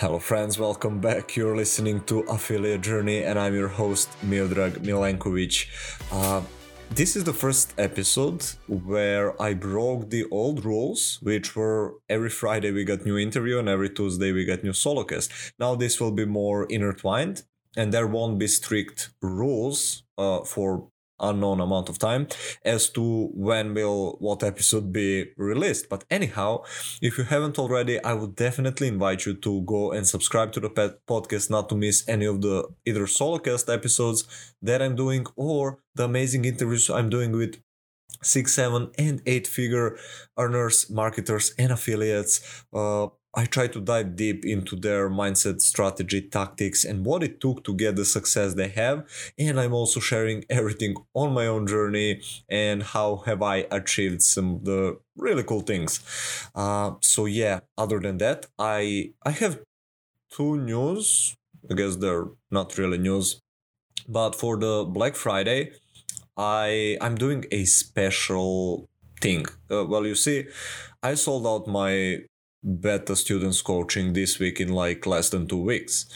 Hello, friends, welcome back. You're listening to Affiliate Journey, and I'm your host, Miodrag Milenkovic. Uh, this is the first episode where I broke the old rules, which were every Friday we got new interview and every Tuesday we got new solo cast. Now this will be more intertwined, and there won't be strict rules uh, for unknown amount of time as to when will what episode be released. But anyhow if you haven't already i would definitely invite you to go and subscribe to the pet podcast not to miss any of the either solo cast episodes that i'm doing or the amazing interviews i'm doing with six seven and eight figure earners marketers and affiliates uh, I try to dive deep into their mindset, strategy, tactics, and what it took to get the success they have. And I'm also sharing everything on my own journey and how have I achieved some of the really cool things. Uh, so yeah, other than that, I I have two news. I guess they're not really news, but for the Black Friday, I I'm doing a special thing. Uh, well, you see, I sold out my beta students coaching this week in like less than two weeks.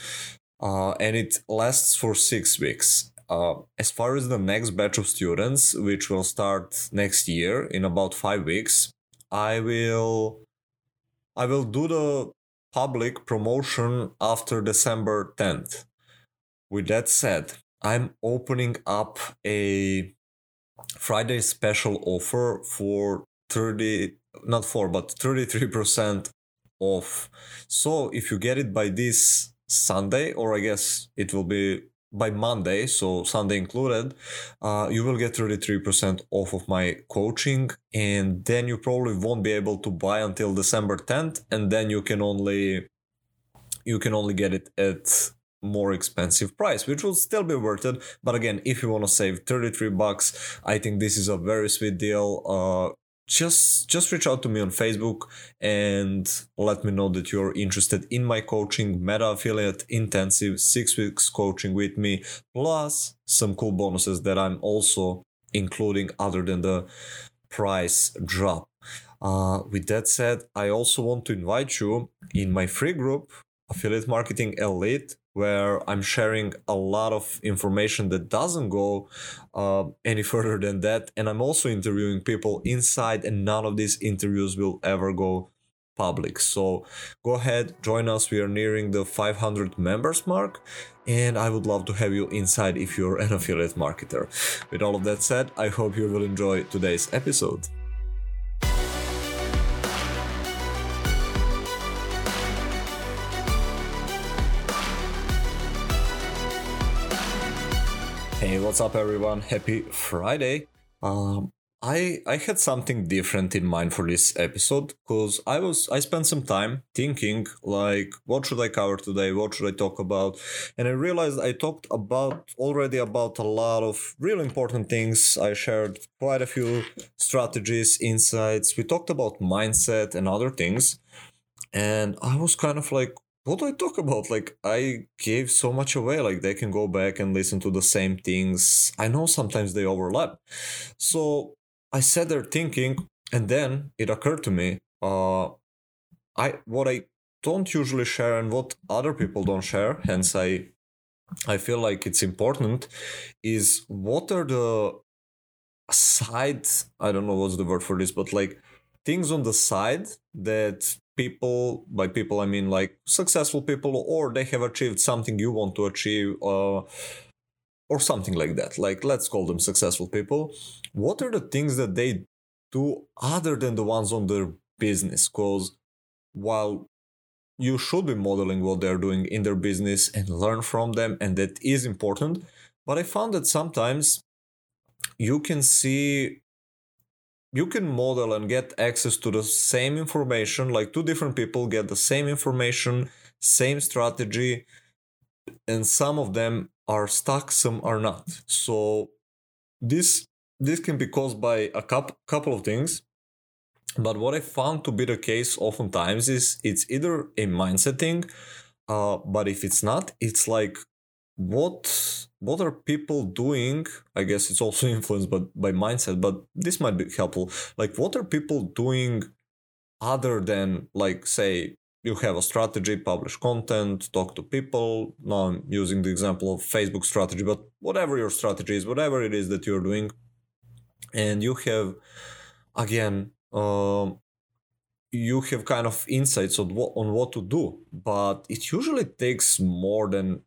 Uh, and it lasts for six weeks. Uh, as far as the next batch of students, which will start next year in about five weeks, I will I will do the public promotion after December 10th. With that said, I'm opening up a Friday special offer for 30 not 4 but 33% off. So if you get it by this sunday or i guess it will be by monday so sunday included uh, you will get 33% off of my coaching and then you probably won't be able to buy until december 10th and then you can only you can only get it at more expensive price which will still be worth it. But again if you want to save 33 bucks i think this is a very sweet deal. Uh, just just reach out to me on facebook and let me know that you're interested in my coaching meta affiliate intensive six weeks coaching with me plus some cool bonuses that i'm also including other than the price drop. Uh, with that said i also want to invite you in my free group affiliate marketing elite where I'm sharing a lot of information that doesn't go uh, any further than that. And I'm also interviewing people inside, and none of these interviews will ever go public. So go ahead, join us. We are nearing the 500 members mark, and I would love to have you inside if you're an affiliate marketer. With all of that said, I hope you will enjoy today's episode. Hey, what's up, everyone? Happy Friday. Um, I I had something different in mind for this episode because I was I spent some time thinking like what should I cover today, what should I talk about, and I realized I talked about already about a lot of really important things. I shared quite a few strategies, insights. We talked about mindset and other things, and I was kind of like, what do I talk about? Like, I gave so much away. Like, they can go back and listen to the same things. I know sometimes they overlap. So I sat there thinking, and then it occurred to me, uh, I what I don't usually share and what other people don't share. Hence, I I feel like it's important. Is what are the sides? I don't know what's the word for this, but like things on the side that people by people i mean like successful people or they have achieved something you want to achieve uh, or something like that. Like let's call them successful people. What are the things that they do other than the ones on their business? Because while you should be modeling what they're doing in their business and learn from them and that is important but i found that sometimes you can see you can model and get access to the same information like two different people get the same information same strategy and some of them are stuck some are not. So this this can be caused by a couple couple of things but what i found to be the case oftentimes is it's either a mindset thing uh, but if it's not it's like what what are people doing i guess it's also influenced by, by mindset but this might be helpful like what are people doing other than like say you have a strategy, publish content, talk to people. Now I'm using the example of Facebook strategy, but whatever your strategy is, whatever it is that you're doing, and you have, again, um, you have kind of insights on what on what to do, but it usually takes more than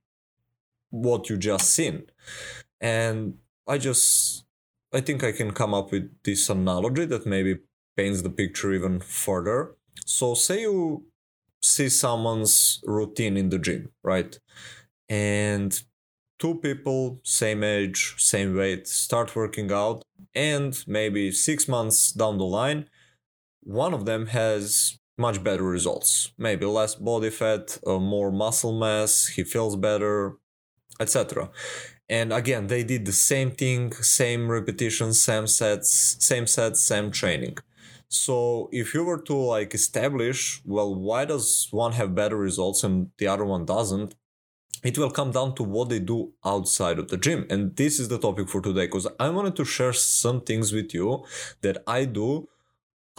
what you just seen. And I just I think I can come up with this analogy that maybe paints the picture even further. So say you see someone's routine in the gym, right? And two people, same age, same weight, start working out, and maybe six months down the line, one of them has much better results. Maybe less body fat, uh, more muscle mass, he feels better, etc. And again, they did the same thing, same repetitions, same sets, same sets, same training. So if you were to like establish, well, why does one have better results and the other one doesn't? It will come down to what they do outside of the gym. And this is the topic for today because I wanted to share some things with you that I do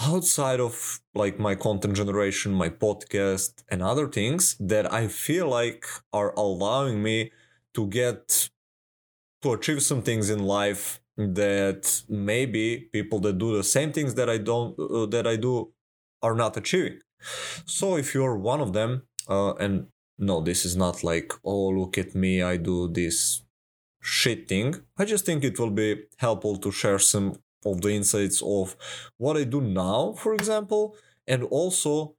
outside of like my content generation, my podcast, and other things that I feel like are allowing me to get to achieve some things in life that maybe people that do the same things that I don't uh, that I do are not achieving. So if you're one of them, uh, and no, this is not like oh look at me, I do this shit thing. I just think it will be helpful to share some of the insights of what I do now, for example, and also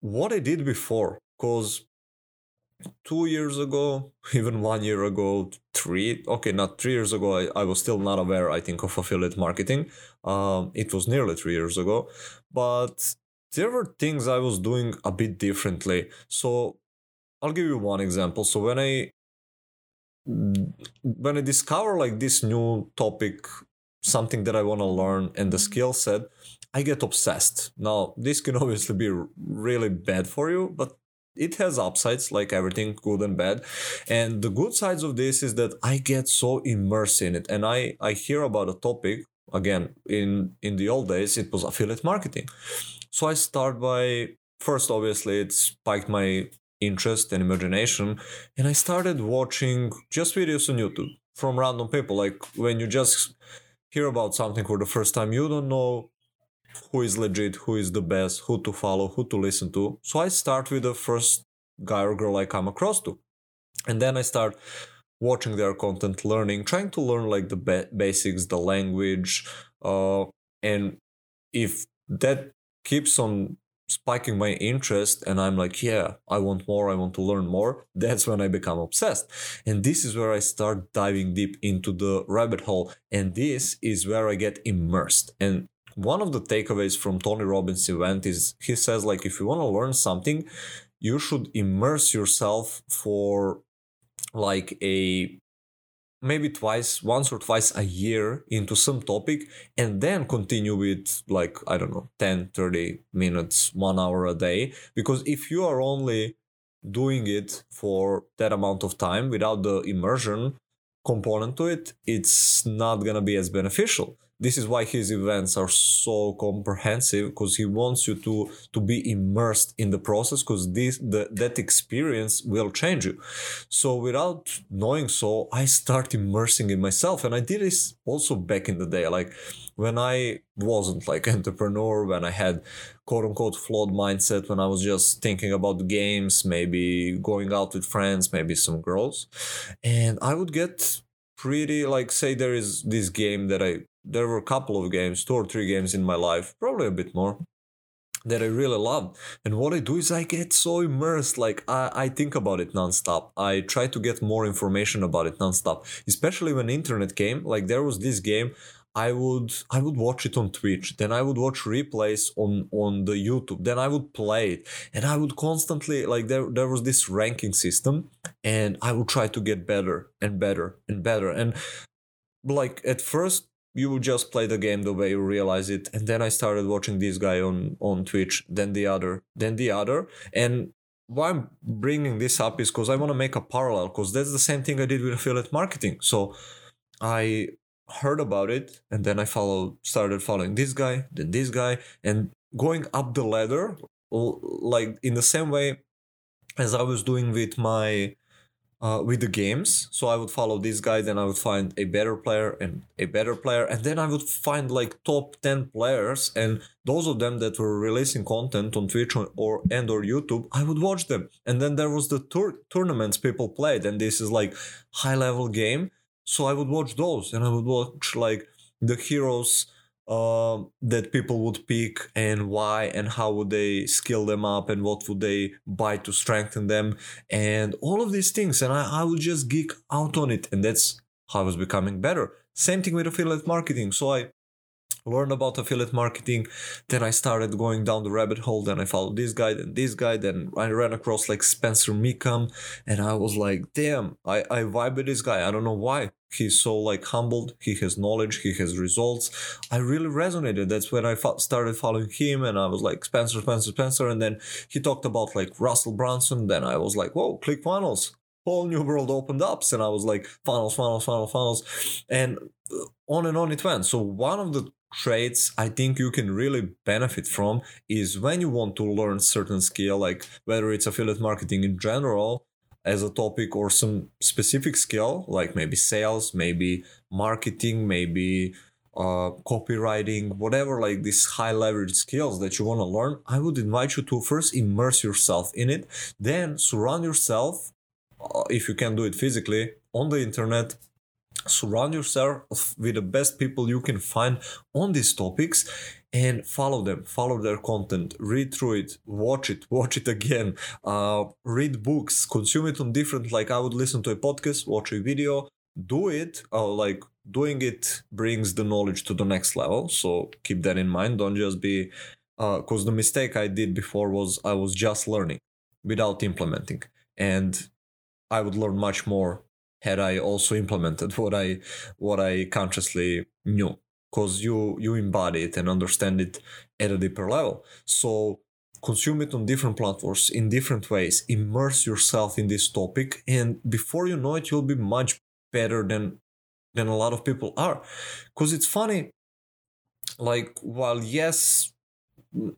what I did before. Because two years ago, even one year ago, three, okay, not three years ago, I, I was still not aware, I think, of affiliate marketing. Um, it was nearly three years ago, but there were things I was doing a bit differently. So I'll give you one example. So when I when I discover like this new topic, something that I want to learn and the skill set, I get obsessed. Now, this can obviously be really bad for you, but it has upsides like everything good and bad. And the good sides of this is that i get so immersed in it. And i i hear about a topic again in in the old days it was affiliate marketing. So i start by first obviously it spiked my interest and imagination. And i started watching just videos on youtube from random people. Like when you just hear about something for the first time you don't know who is legit, who is the best, who to follow, who to listen to. So I start with the first guy or girl I come across to. And then I start watching their content, learning, trying to learn like the ba- basics, the language. Uh, and if that keeps on spiking my interest and I'm like, yeah, I want more, I want to learn more, that's when I become obsessed. And this is where I start diving deep into the rabbit hole. And this is where I get immersed. And one of the takeaways from Tony Robbins event is he says like if you want to learn something, you should immerse yourself for like a maybe twice once or twice a year into some topic and then continue with like i don't know 10 30 minutes 1 hour a day. Because if you are only doing it for that amount of time without the immersion component to it it's not going to be as beneficial this is why his events are so comprehensive because he wants you to to be immersed in the process because this the, that experience will change you. So without knowing so i start immersing in myself and i did this also back in the day like when i wasn't like entrepreneur when i had quote unquote flawed mindset when i was just thinking about games maybe going out with friends maybe some girls. And i would get pretty like say there is this game that i there were a couple of games, two or three games in my life, probably a bit more, that I really loved. And what I do is I get so immersed, like I, I think about it nonstop. I try to get more information about it nonstop. Especially when internet came, like there was this game. I would I would watch it on Twitch, then I would watch replays on on the YouTube, then I would play it, and I would constantly like there there was this ranking system, and I would try to get better and better and better, and like at first you would just play the game the way you realize it. And then i started watching this guy on on twitch then the other then the other. And why i'm bringing this up is because i want to make a parallel because that's the same thing i did with affiliate marketing. So i heard about it and then i followed started following this guy then this guy and going up the ladder like in the same way as I was doing with my uh, with the games. So I would follow this guy, then I would find a better player and a better player, and then I would find like top ten players, and those of them that were releasing content on Twitch or and or YouTube, I would watch them. And then there was the tour- tournaments people played, and this is like high level game, so I would watch those, and I would watch like the heroes uh, that people would pick and why and how would they skill them up and what would they buy to strengthen them and all of these things and I, I would just geek out on it and that's how I was becoming better. Same thing with affiliate marketing. So I learned about affiliate marketing. Then I started going down the rabbit hole. Then I followed this guy, then this guy. Then I ran across like Spencer Mecham, and I was like, damn, I, I vibe with this guy. I don't know why. He's so like humbled. He has knowledge. He has results. I really resonated. That's when I started following him, and I was like Spencer, Spencer, Spencer. And then he talked about like Russell Brunson. Then I was like, whoa, ClickFunnels whole new world opened up and i was like funnels funnels funnels funnels and on and on it went. So one of the traits I think you can really benefit from is when you want to learn certain skill, like whether it's affiliate marketing in general as a topic or some specific skill, like maybe sales, maybe marketing, maybe uh, copywriting, whatever, like these high leverage skills that you want to learn, I would invite you to first immerse yourself in it, then surround yourself, uh, if you can do it physically, on the internet surround yourself with the best people you can find on these topics and follow them follow their content read through it watch it watch it again uh, read books consume it on different like i would listen to a podcast watch a video do it uh, like doing it brings the knowledge to the next level. So keep that in mind. Don't just be because uh, the mistake i did before was i was just learning without implementing. And i would learn much more had I also implemented what I what I consciously knew. Because you you embody it and understand it at a deeper level. So consume it on different platforms in different ways. Immerse yourself in this topic and before you know it you'll be much better than than a lot of people are. Because it's funny like while yes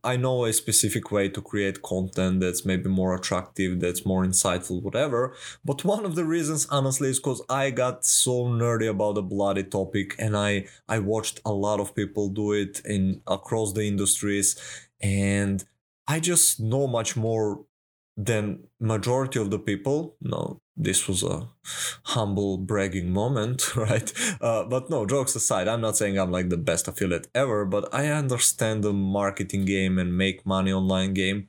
I know a specific way to create content that's maybe more attractive, that's more insightful, whatever. But one of the reasons, honestly, is because I got so nerdy about a bloody topic, and I I watched a lot of people do it in across the industries, and I just know much more than majority of the people. No, this was a humble bragging moment, right? Uh, but no, jokes aside, I'm not saying I'm like the best affiliate ever, but I understand the marketing game and make money online game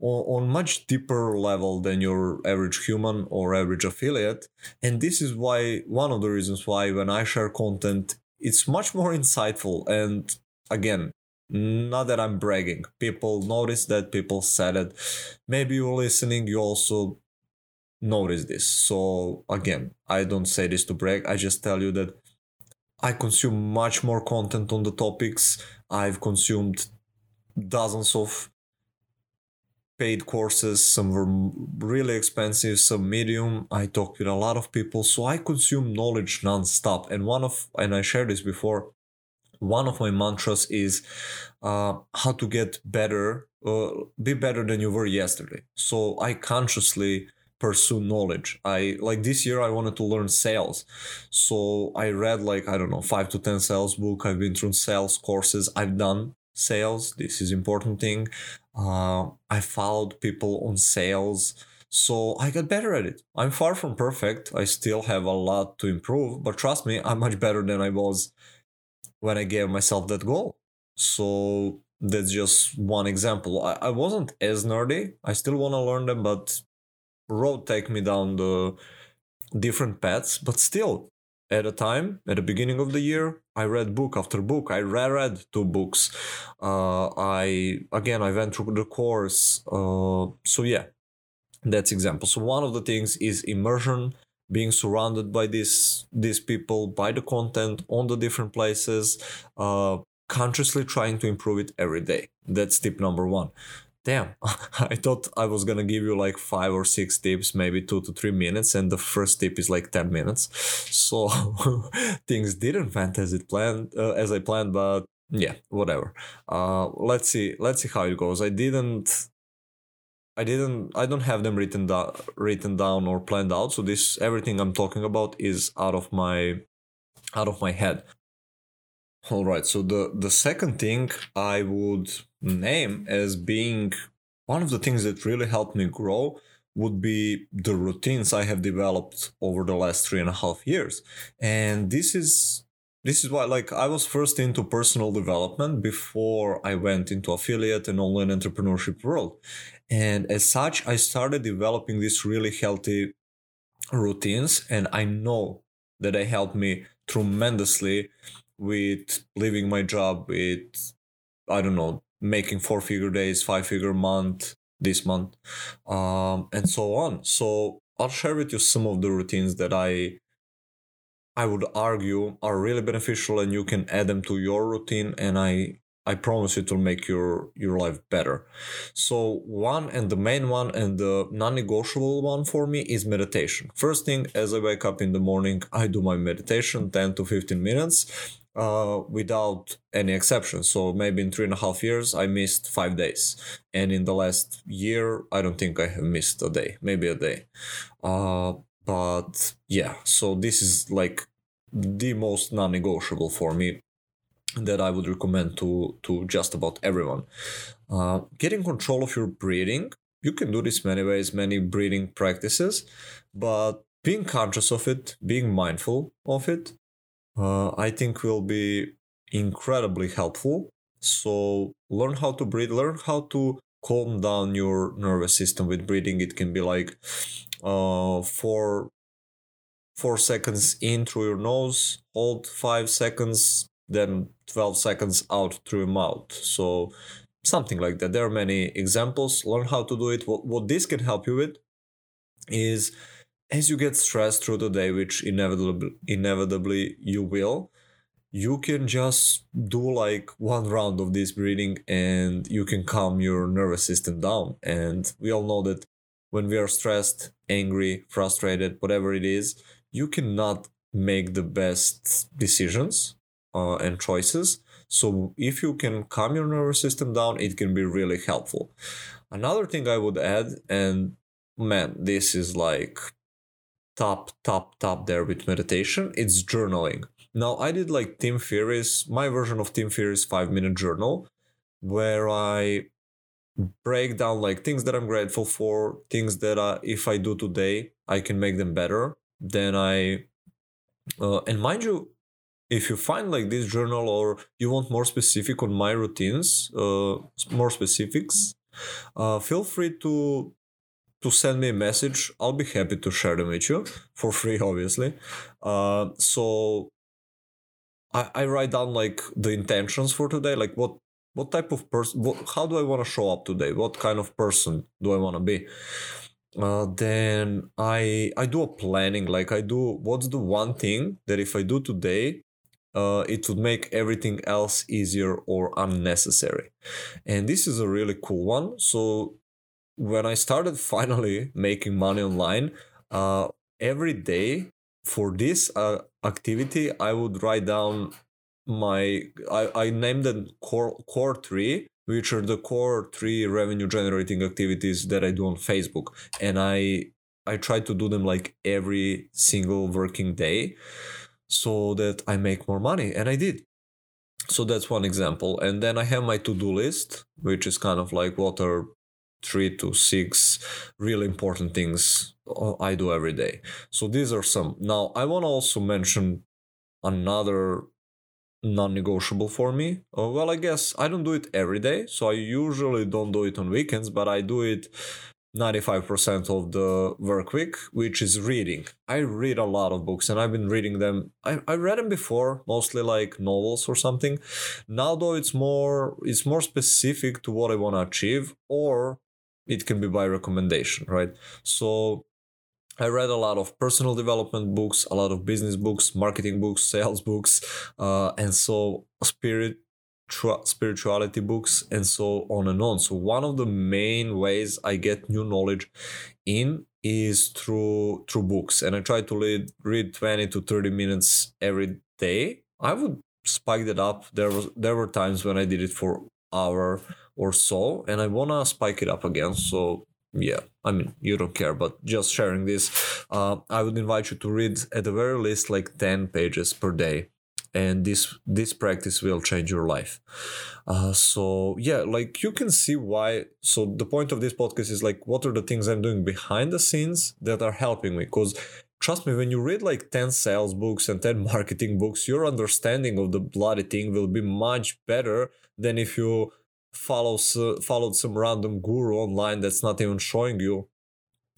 on, on much deeper level than your average human or average affiliate. And this is why one of the reasons why when I share content, it's much more insightful. And again, not that I'm bragging. People notice that, people said it. Maybe you're listening, you also notice this. So again, I don't say this to brag. I just tell you that I consume much more content on the topics. I've consumed dozens of paid courses. Some were really expensive, some medium. I talked with a lot of people, so I consume knowledge nonstop. And one of and I shared this before. One of my mantras is uh, how to get better, uh, be better than you were yesterday. So I consciously pursue knowledge. I like this year I wanted to learn sales. So I read like I don't know 5 to 10 sales book. I've been through sales courses. I've done sales. This is important thing. Uh, I followed people on sales. So I got better at it. I'm far from perfect. I still have a lot to improve, but trust me, I'm much better than I was when I gave myself that goal. So that's just one example. I, I wasn't as nerdy. I still want to learn them, but road take me down the different paths, but still, at a time, at the beginning of the year, I read book after book. I reread two books. Uh, I again, I went through the course. Uh, so yeah, that's example. So one of the things is immersion, being surrounded by these these people, by the content on the different places, uh, consciously trying to improve it every day. That's tip number one. Damn i thought i was gonna give you like five or six tips maybe two to three minutes and the first tip is like 10 minutes. So things didn't went as it planned uh, as i planned but yeah whatever. Uh let's see let's see how it goes. I didn't i didn't i don't have them written down written down or planned out so this everything i'm talking about is out of my out of my head all right so the the second thing i would name as being one of the things that really helped me grow would be the routines I have developed over the last three and a half years. And this is this is why like I was first into personal development before I went into affiliate and online entrepreneurship world. And as such, I started developing these really healthy routines and I know that they helped me tremendously with leaving my job with I don't know, making four figure days, five figure month, this month, um, and so on. So I'll share with you some of the routines that I I would argue are really beneficial, and you can add them to your routine. And I I promise it will make your your life better. So one and the main one and the non-negotiable one for me is meditation. First thing as I wake up in the morning, I do my meditation 10 to 15 minutes uh, without any exception. So maybe in three and a half years, I missed five days. And in the last year, I don't think I have missed a day, maybe a day. Uh, but yeah, so this is like the most non negotiable for me that I would recommend to, to just about everyone. Uh, getting control of your breathing. You can do this many ways, many breathing practices, but being conscious of it, being mindful of it, uh, I think will be incredibly helpful. So learn how to breathe, learn how to calm down your nervous system with breathing. It can be like uh, four four seconds in through your nose, hold five seconds, then 12 seconds out through mouth. So something like that. There are many examples. Learn how to do it. What, what this can help you with is as you get stressed through the day, which inevitably inevitably you will, you can just do like one round of this breathing and you can calm your nervous system down. And we all know that when we are stressed, angry, frustrated, whatever it is, you cannot make the best decisions uh, and choices. So if you can calm your nervous system down, it can be really helpful. Another thing I would add, and man, this is like top, top, top there with meditation, it's journaling. Now, I did like Tim Ferriss, my version of Tim Ferriss five minute journal, where I break down like things that I'm grateful for, things that I, if I do today, I can make them better. Then I, uh, and mind you, if you find like this journal or you want more specific on my routines, uh, more specifics, uh, feel free to to send me a message. I'll be happy to share them with you for free, obviously. Uh, so I, I write down like the intentions for today, like what what type of person, how do I want to show up today? What kind of person do I want to be? Uh, then I I do a planning. Like I do, what's the one thing that if I do today, uh, it would make everything else easier or unnecessary. And this is a really cool one. So when I started finally making money online, uh, every day for this uh, activity, I would write down my I, I named them core core three, which are the core three revenue generating activities that I do on Facebook, and I I try to do them like every single working day, so that I make more money, and I did. So that's one example, and then I have my to do list, which is kind of like what are three to six really important things uh, I do every day. So these are some. Now, I want to also mention another non negotiable for me. Uh, well, I guess I don't do it every day. So I usually don't do it on weekends, but I do it 95% of the work week, which is reading. I read a lot of books and I've been reading them. I, I read them before, mostly like novels or something. Now though it's more it's more specific to what I want to achieve or it can be by recommendation, right? So I read a lot of personal development books, a lot of business books, marketing books, sales books, uh, and so spirit spirituality books and so on and on so one of the main ways i get new knowledge in is through through books and i try to read read 20 to 30 minutes every day i would spike it up. There was there were times when I did it for hour or so, and I wanna spike it up again. So yeah, I mean you don't care, but just sharing this, uh, I would invite you to read at the very least like ten pages per day and this this practice will change your life. Uh, so yeah like you can see why so the point of this podcast is like what are the things i'm doing behind the scenes that are helping me? Because trust me when you read like 10 sales books and 10 marketing books your understanding of the bloody thing will be much better than if you follow followed some random guru online that's not even showing you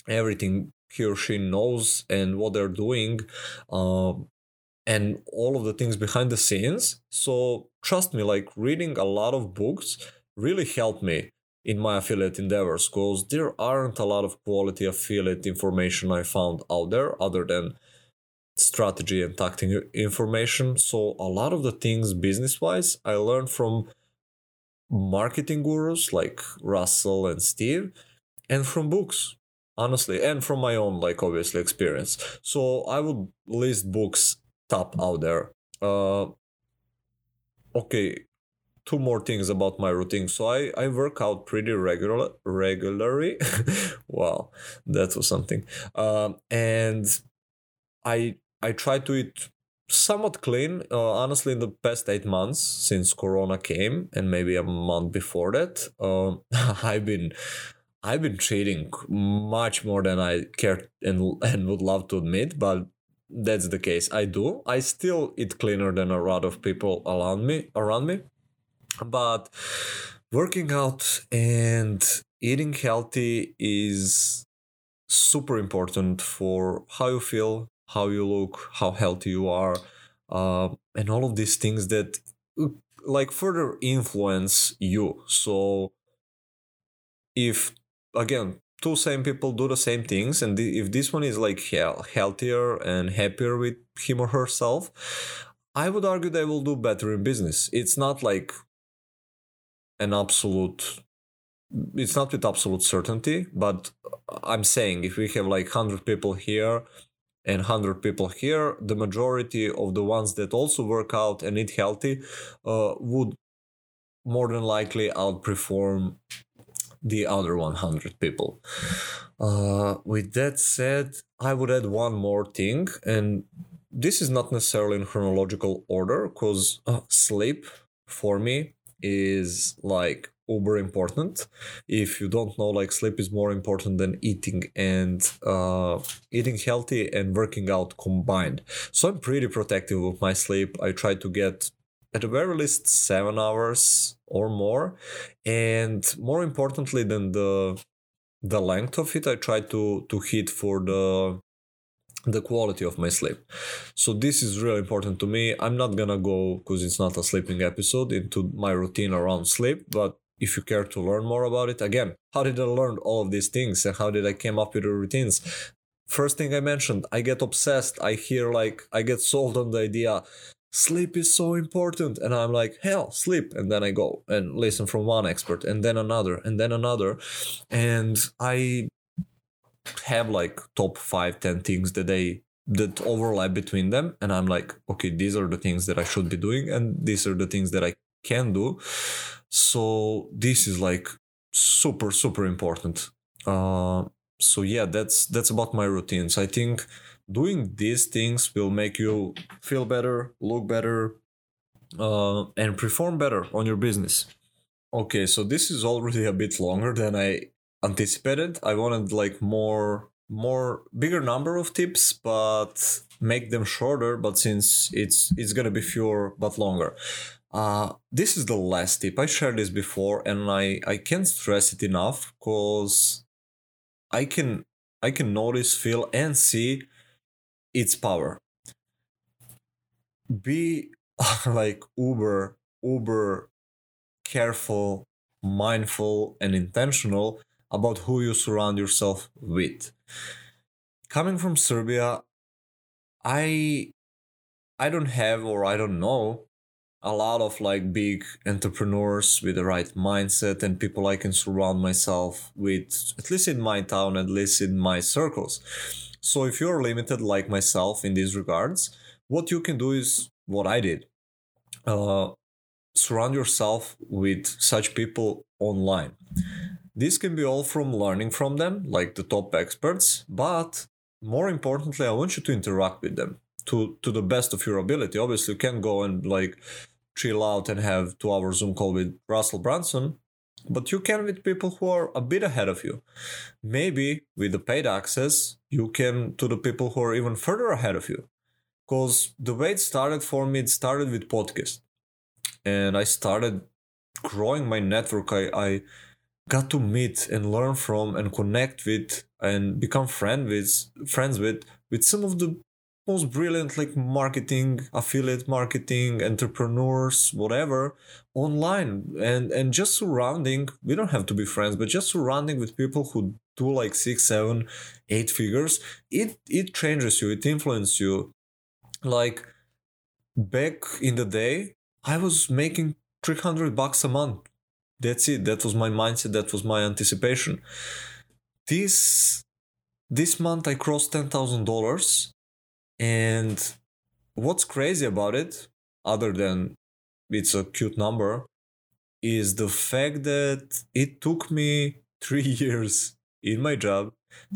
everything he or she knows and what they're doing. Um, and all of the things behind the scenes. So trust me, like reading a lot of books really helped me in my affiliate endeavors because there aren't a lot of quality affiliate information I found out there other than strategy and tactic information. So a lot of the things business wise I learned from marketing gurus like Russell and Steve and from books honestly and from my own like obviously experience so i would list books top out there. Uh, okay, two more things about my routine. So I, I work out pretty regular regularly. wow, that was something. Um, and I I try to eat somewhat clean. Uh, honestly, in the past eight months since Corona came, and maybe a month before that, um, I've been I've been cheating much more than I care and and would love to admit. But that's the case. I do. I still eat cleaner than a lot of people around me. Around me, but working out and eating healthy is super important for how you feel, how you look, how healthy you are, uh, and all of these things that like further influence you. So if again two same people do the same things and if this one is like healthier and happier with him or herself i would argue they will do better in business. It's not like an absolute it's not with absolute certainty but i'm saying if we have like 100 people here and 100 people here the majority of the ones that also work out and eat healthy uh, would more than likely outperform the other 100 people. Uh, with that said, I would add one more thing, and this is not necessarily in chronological order because uh, sleep for me is like uber important. If you don't know like sleep is more important than eating and uh, eating healthy and working out combined. So i'm pretty protective of my sleep. I try to get at the very least seven hours or more. And more importantly than the the length of it i try to to hit for the the quality of my sleep. So this is really important to me. I'm not gonna go because it's not a sleeping episode into my routine around sleep but if you care to learn more about it again how did i learn all of these things and how did i came up with the routines? First thing i mentioned i get obsessed. I hear like i get sold on the idea sleep is so important. And i'm like hell sleep. And then i go and listen from one expert and then another and then another. And i have like top five ten things that they that overlap between them. And i'm like okay these are the things that i should be doing. And these are the things that i can do. So this is like super super important. Uh so yeah that's that's about my routines. I think doing these things will make you feel better, look better, uh, and perform better on your business. Okay, so this is already a bit longer than I anticipated. I wanted like more more bigger number of tips but make them shorter but since it's it's gonna be fewer but longer uh, this is the last tip i shared this before and i i can't stress it enough because i can i can notice feel and see its power. Be like uber, uber careful, mindful, and intentional about who you surround yourself with. Coming from Serbia, I I don't have or I don't know a lot of like big entrepreneurs with the right mindset and people I can surround myself with, at least in my town, at least in my circles. So if you're limited like myself in these regards, what you can do is what I did. uh, surround yourself with such people online. This can be all from learning from them, like the top experts, but more importantly, I want you to interact with them to to the best of your ability. Obviously, you can go and like chill out and have two hour Zoom call with Russell Brunson, but you can with people who are a bit ahead of you. Maybe with the paid access, you can to the people who are even further ahead of you. Because the way it started for me, it started with podcast, and I started growing my network. I, I got to meet and learn from and connect with and become friend with friends with with some of the most brilliant like marketing affiliate marketing entrepreneurs whatever online. And and just surrounding we don't have to be friends but just surrounding with people who do like six seven eight figures it it changes you it influences you. Like back in the day i was making 300 bucks a month. That's it. That was my mindset. That was my anticipation. This this month i crossed $10000 and what's crazy about it, other than it's a cute number, is the fact that it took me three years in my job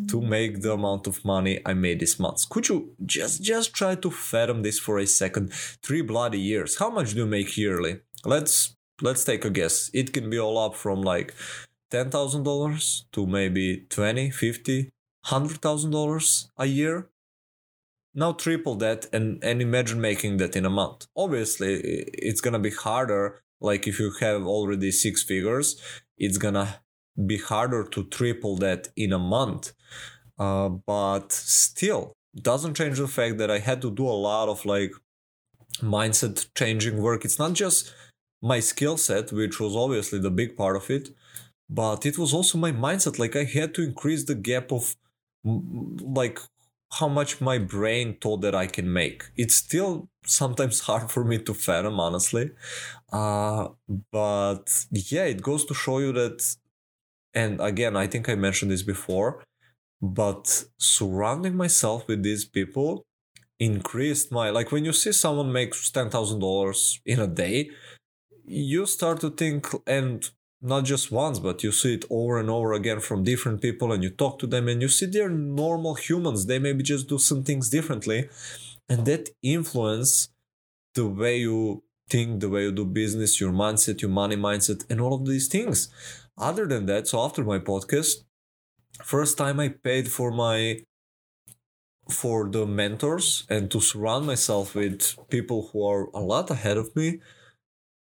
to mm-hmm. make the amount of money I made this month. Could you just just try to fathom this for a second? Three bloody years. How much do you make yearly? Let's let's take a guess. It can be all up from like ten thousand dollars to maybe twenty, fifty, hundred thousand dollars a year now triple that and, and imagine making that in a month. Obviously it's gonna be harder like if you have already six figures it's gonna be harder to triple that in a month. Uh, but still doesn't change the fact that i had to do a lot of like mindset changing work. It's not just my skill set which was obviously the big part of it but it was also my mindset. Like i had to increase the gap of like how much my brain thought that I can make. It's still sometimes hard for me to fathom, honestly. Uh, but yeah, it goes to show you that, and again, I think I mentioned this before, but surrounding myself with these people increased my like when you see someone makes ten thousand dollars in a day, you start to think and not just once, but you see it over and over again from different people and you talk to them and you see they're normal humans. They maybe just do some things differently. And that influence the way you think, the way you do business, your mindset, your money mindset, and all of these things. Other than that, so after my podcast, first time I paid for my for the mentors and to surround myself with people who are a lot ahead of me.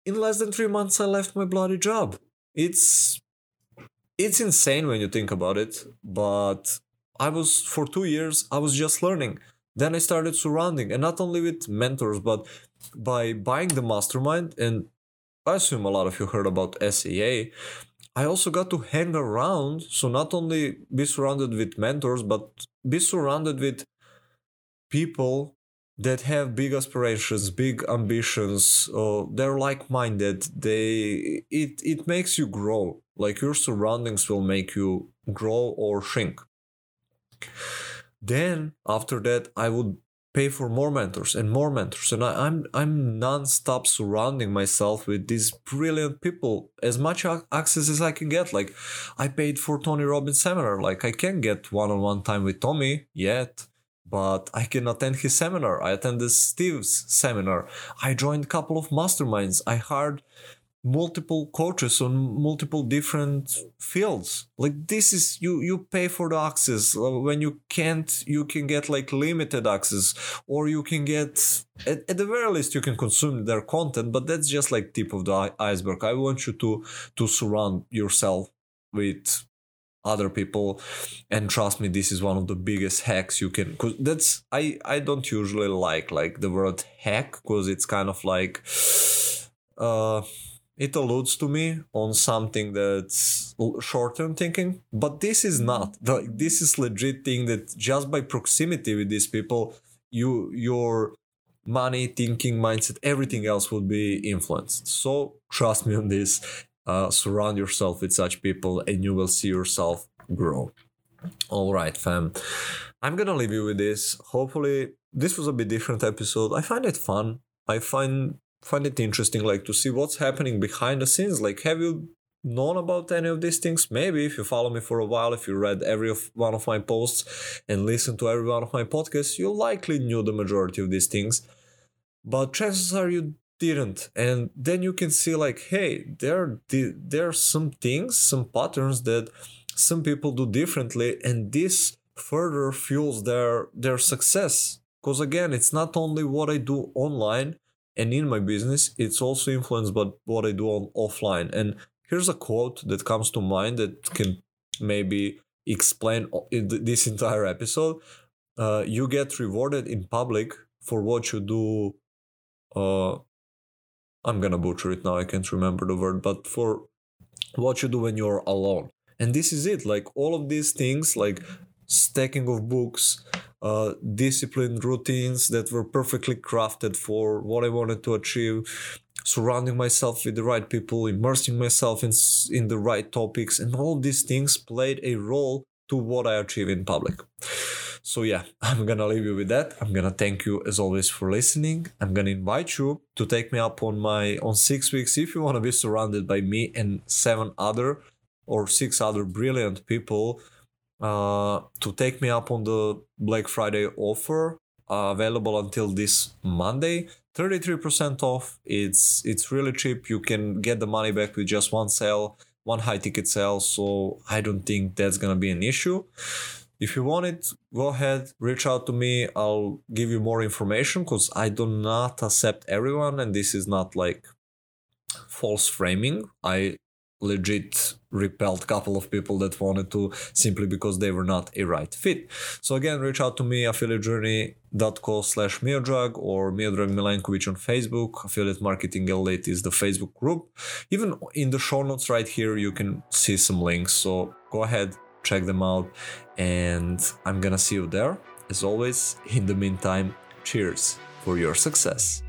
In less than three months, I left my bloody job it's it's insane when you think about it but i was for two years i was just learning. Then i started surrounding and not only with mentors but by buying the mastermind and i assume a lot of you heard about sea i also got to hang around so not only be surrounded with mentors but be surrounded with people that have big aspirations, big ambitions, they're like-minded. They it it makes you grow. Like your surroundings will make you grow or shrink. Then after that, I would pay for more mentors and more mentors, and I, I'm I'm non-stop surrounding myself with these brilliant people as much access as I can get. Like I paid for Tony Robbins seminar. Like I can get one-on-one time with Tony yet but I can attend his seminar. I attended Steve's seminar. I joined a couple of masterminds. I hired multiple coaches on multiple different fields like this is you you pay for the access uh, when you can't you can get like limited access or you can get at, at the very least you can consume their content but that's just like tip of the iceberg i want you to to surround yourself with other people. And trust me this is one of the biggest hacks you can because that's i i don't usually like like the word hack because it's kind of like uh it alludes to me on something that's short-term thinking. But this is not like this is legit thing that just by proximity with these people you your money thinking mindset everything else will be influenced. So trust me on this uh, surround yourself with such people and you will see yourself grow. All right fam. I'm gonna leave you with this. Hopefully this was a bit different episode. I find it fun. I find find it interesting like to see what's happening behind the scenes. Like have you known about any of these things? Maybe if you follow me for a while if you read every of one of my posts and listen to every one of my podcasts you likely knew the majority of these things. But chances are you didn't. And then you can see like hey there there are some things some patterns that some people do differently and this further fuels their their success. Because again it's not only what i do online and in my business it's also influenced by what i do on offline. And here's a quote that comes to mind that can maybe explain this entire episode. Uh, you get rewarded in public for what you do uh, I'm gonna butcher it now, I can't remember the word, but for what you do when you're alone. And this is it, like all of these things, like stacking of books, uh, disciplined routines that were perfectly crafted for what I wanted to achieve, surrounding myself with the right people, immersing myself in, in the right topics, and all of these things played a role to what I achieve in public. So yeah, I'm gonna leave you with that. I'm gonna thank you as always for listening. I'm gonna invite you to take me up on my on six weeks if you want to be surrounded by me and seven other or six other brilliant people uh, to take me up on the Black Friday offer uh, available until this Monday. 33% off. It's it's really cheap. You can get the money back with just one sale, one high ticket sale. So I don't think that's gonna be an issue if you want it go ahead reach out to me. I'll give you more information because i do not accept everyone and this is not like false framing. I legit repelled a couple of people that wanted to simply because they were not a right fit. So again reach out to me affiliatejourney.co slash miodrag or miodrag milankovic on facebook. Affiliate marketing elite is the facebook group. Even in the show notes right here you can see some links. So go ahead check them out and I'm gonna see you there. As always, in the meantime, cheers for your success.